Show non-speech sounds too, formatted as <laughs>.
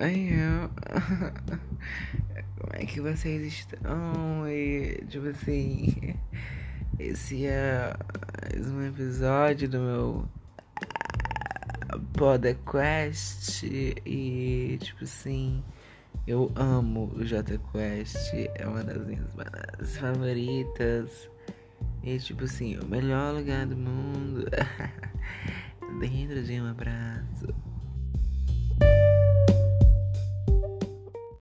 Oi, eu. <laughs> Como é que vocês estão? E, tipo assim, esse é mais um episódio do meu podcast e, tipo assim, eu amo o J Quest, é uma das minhas bandas favoritas. E, tipo assim, o melhor lugar do mundo <laughs> dentro de um abraço.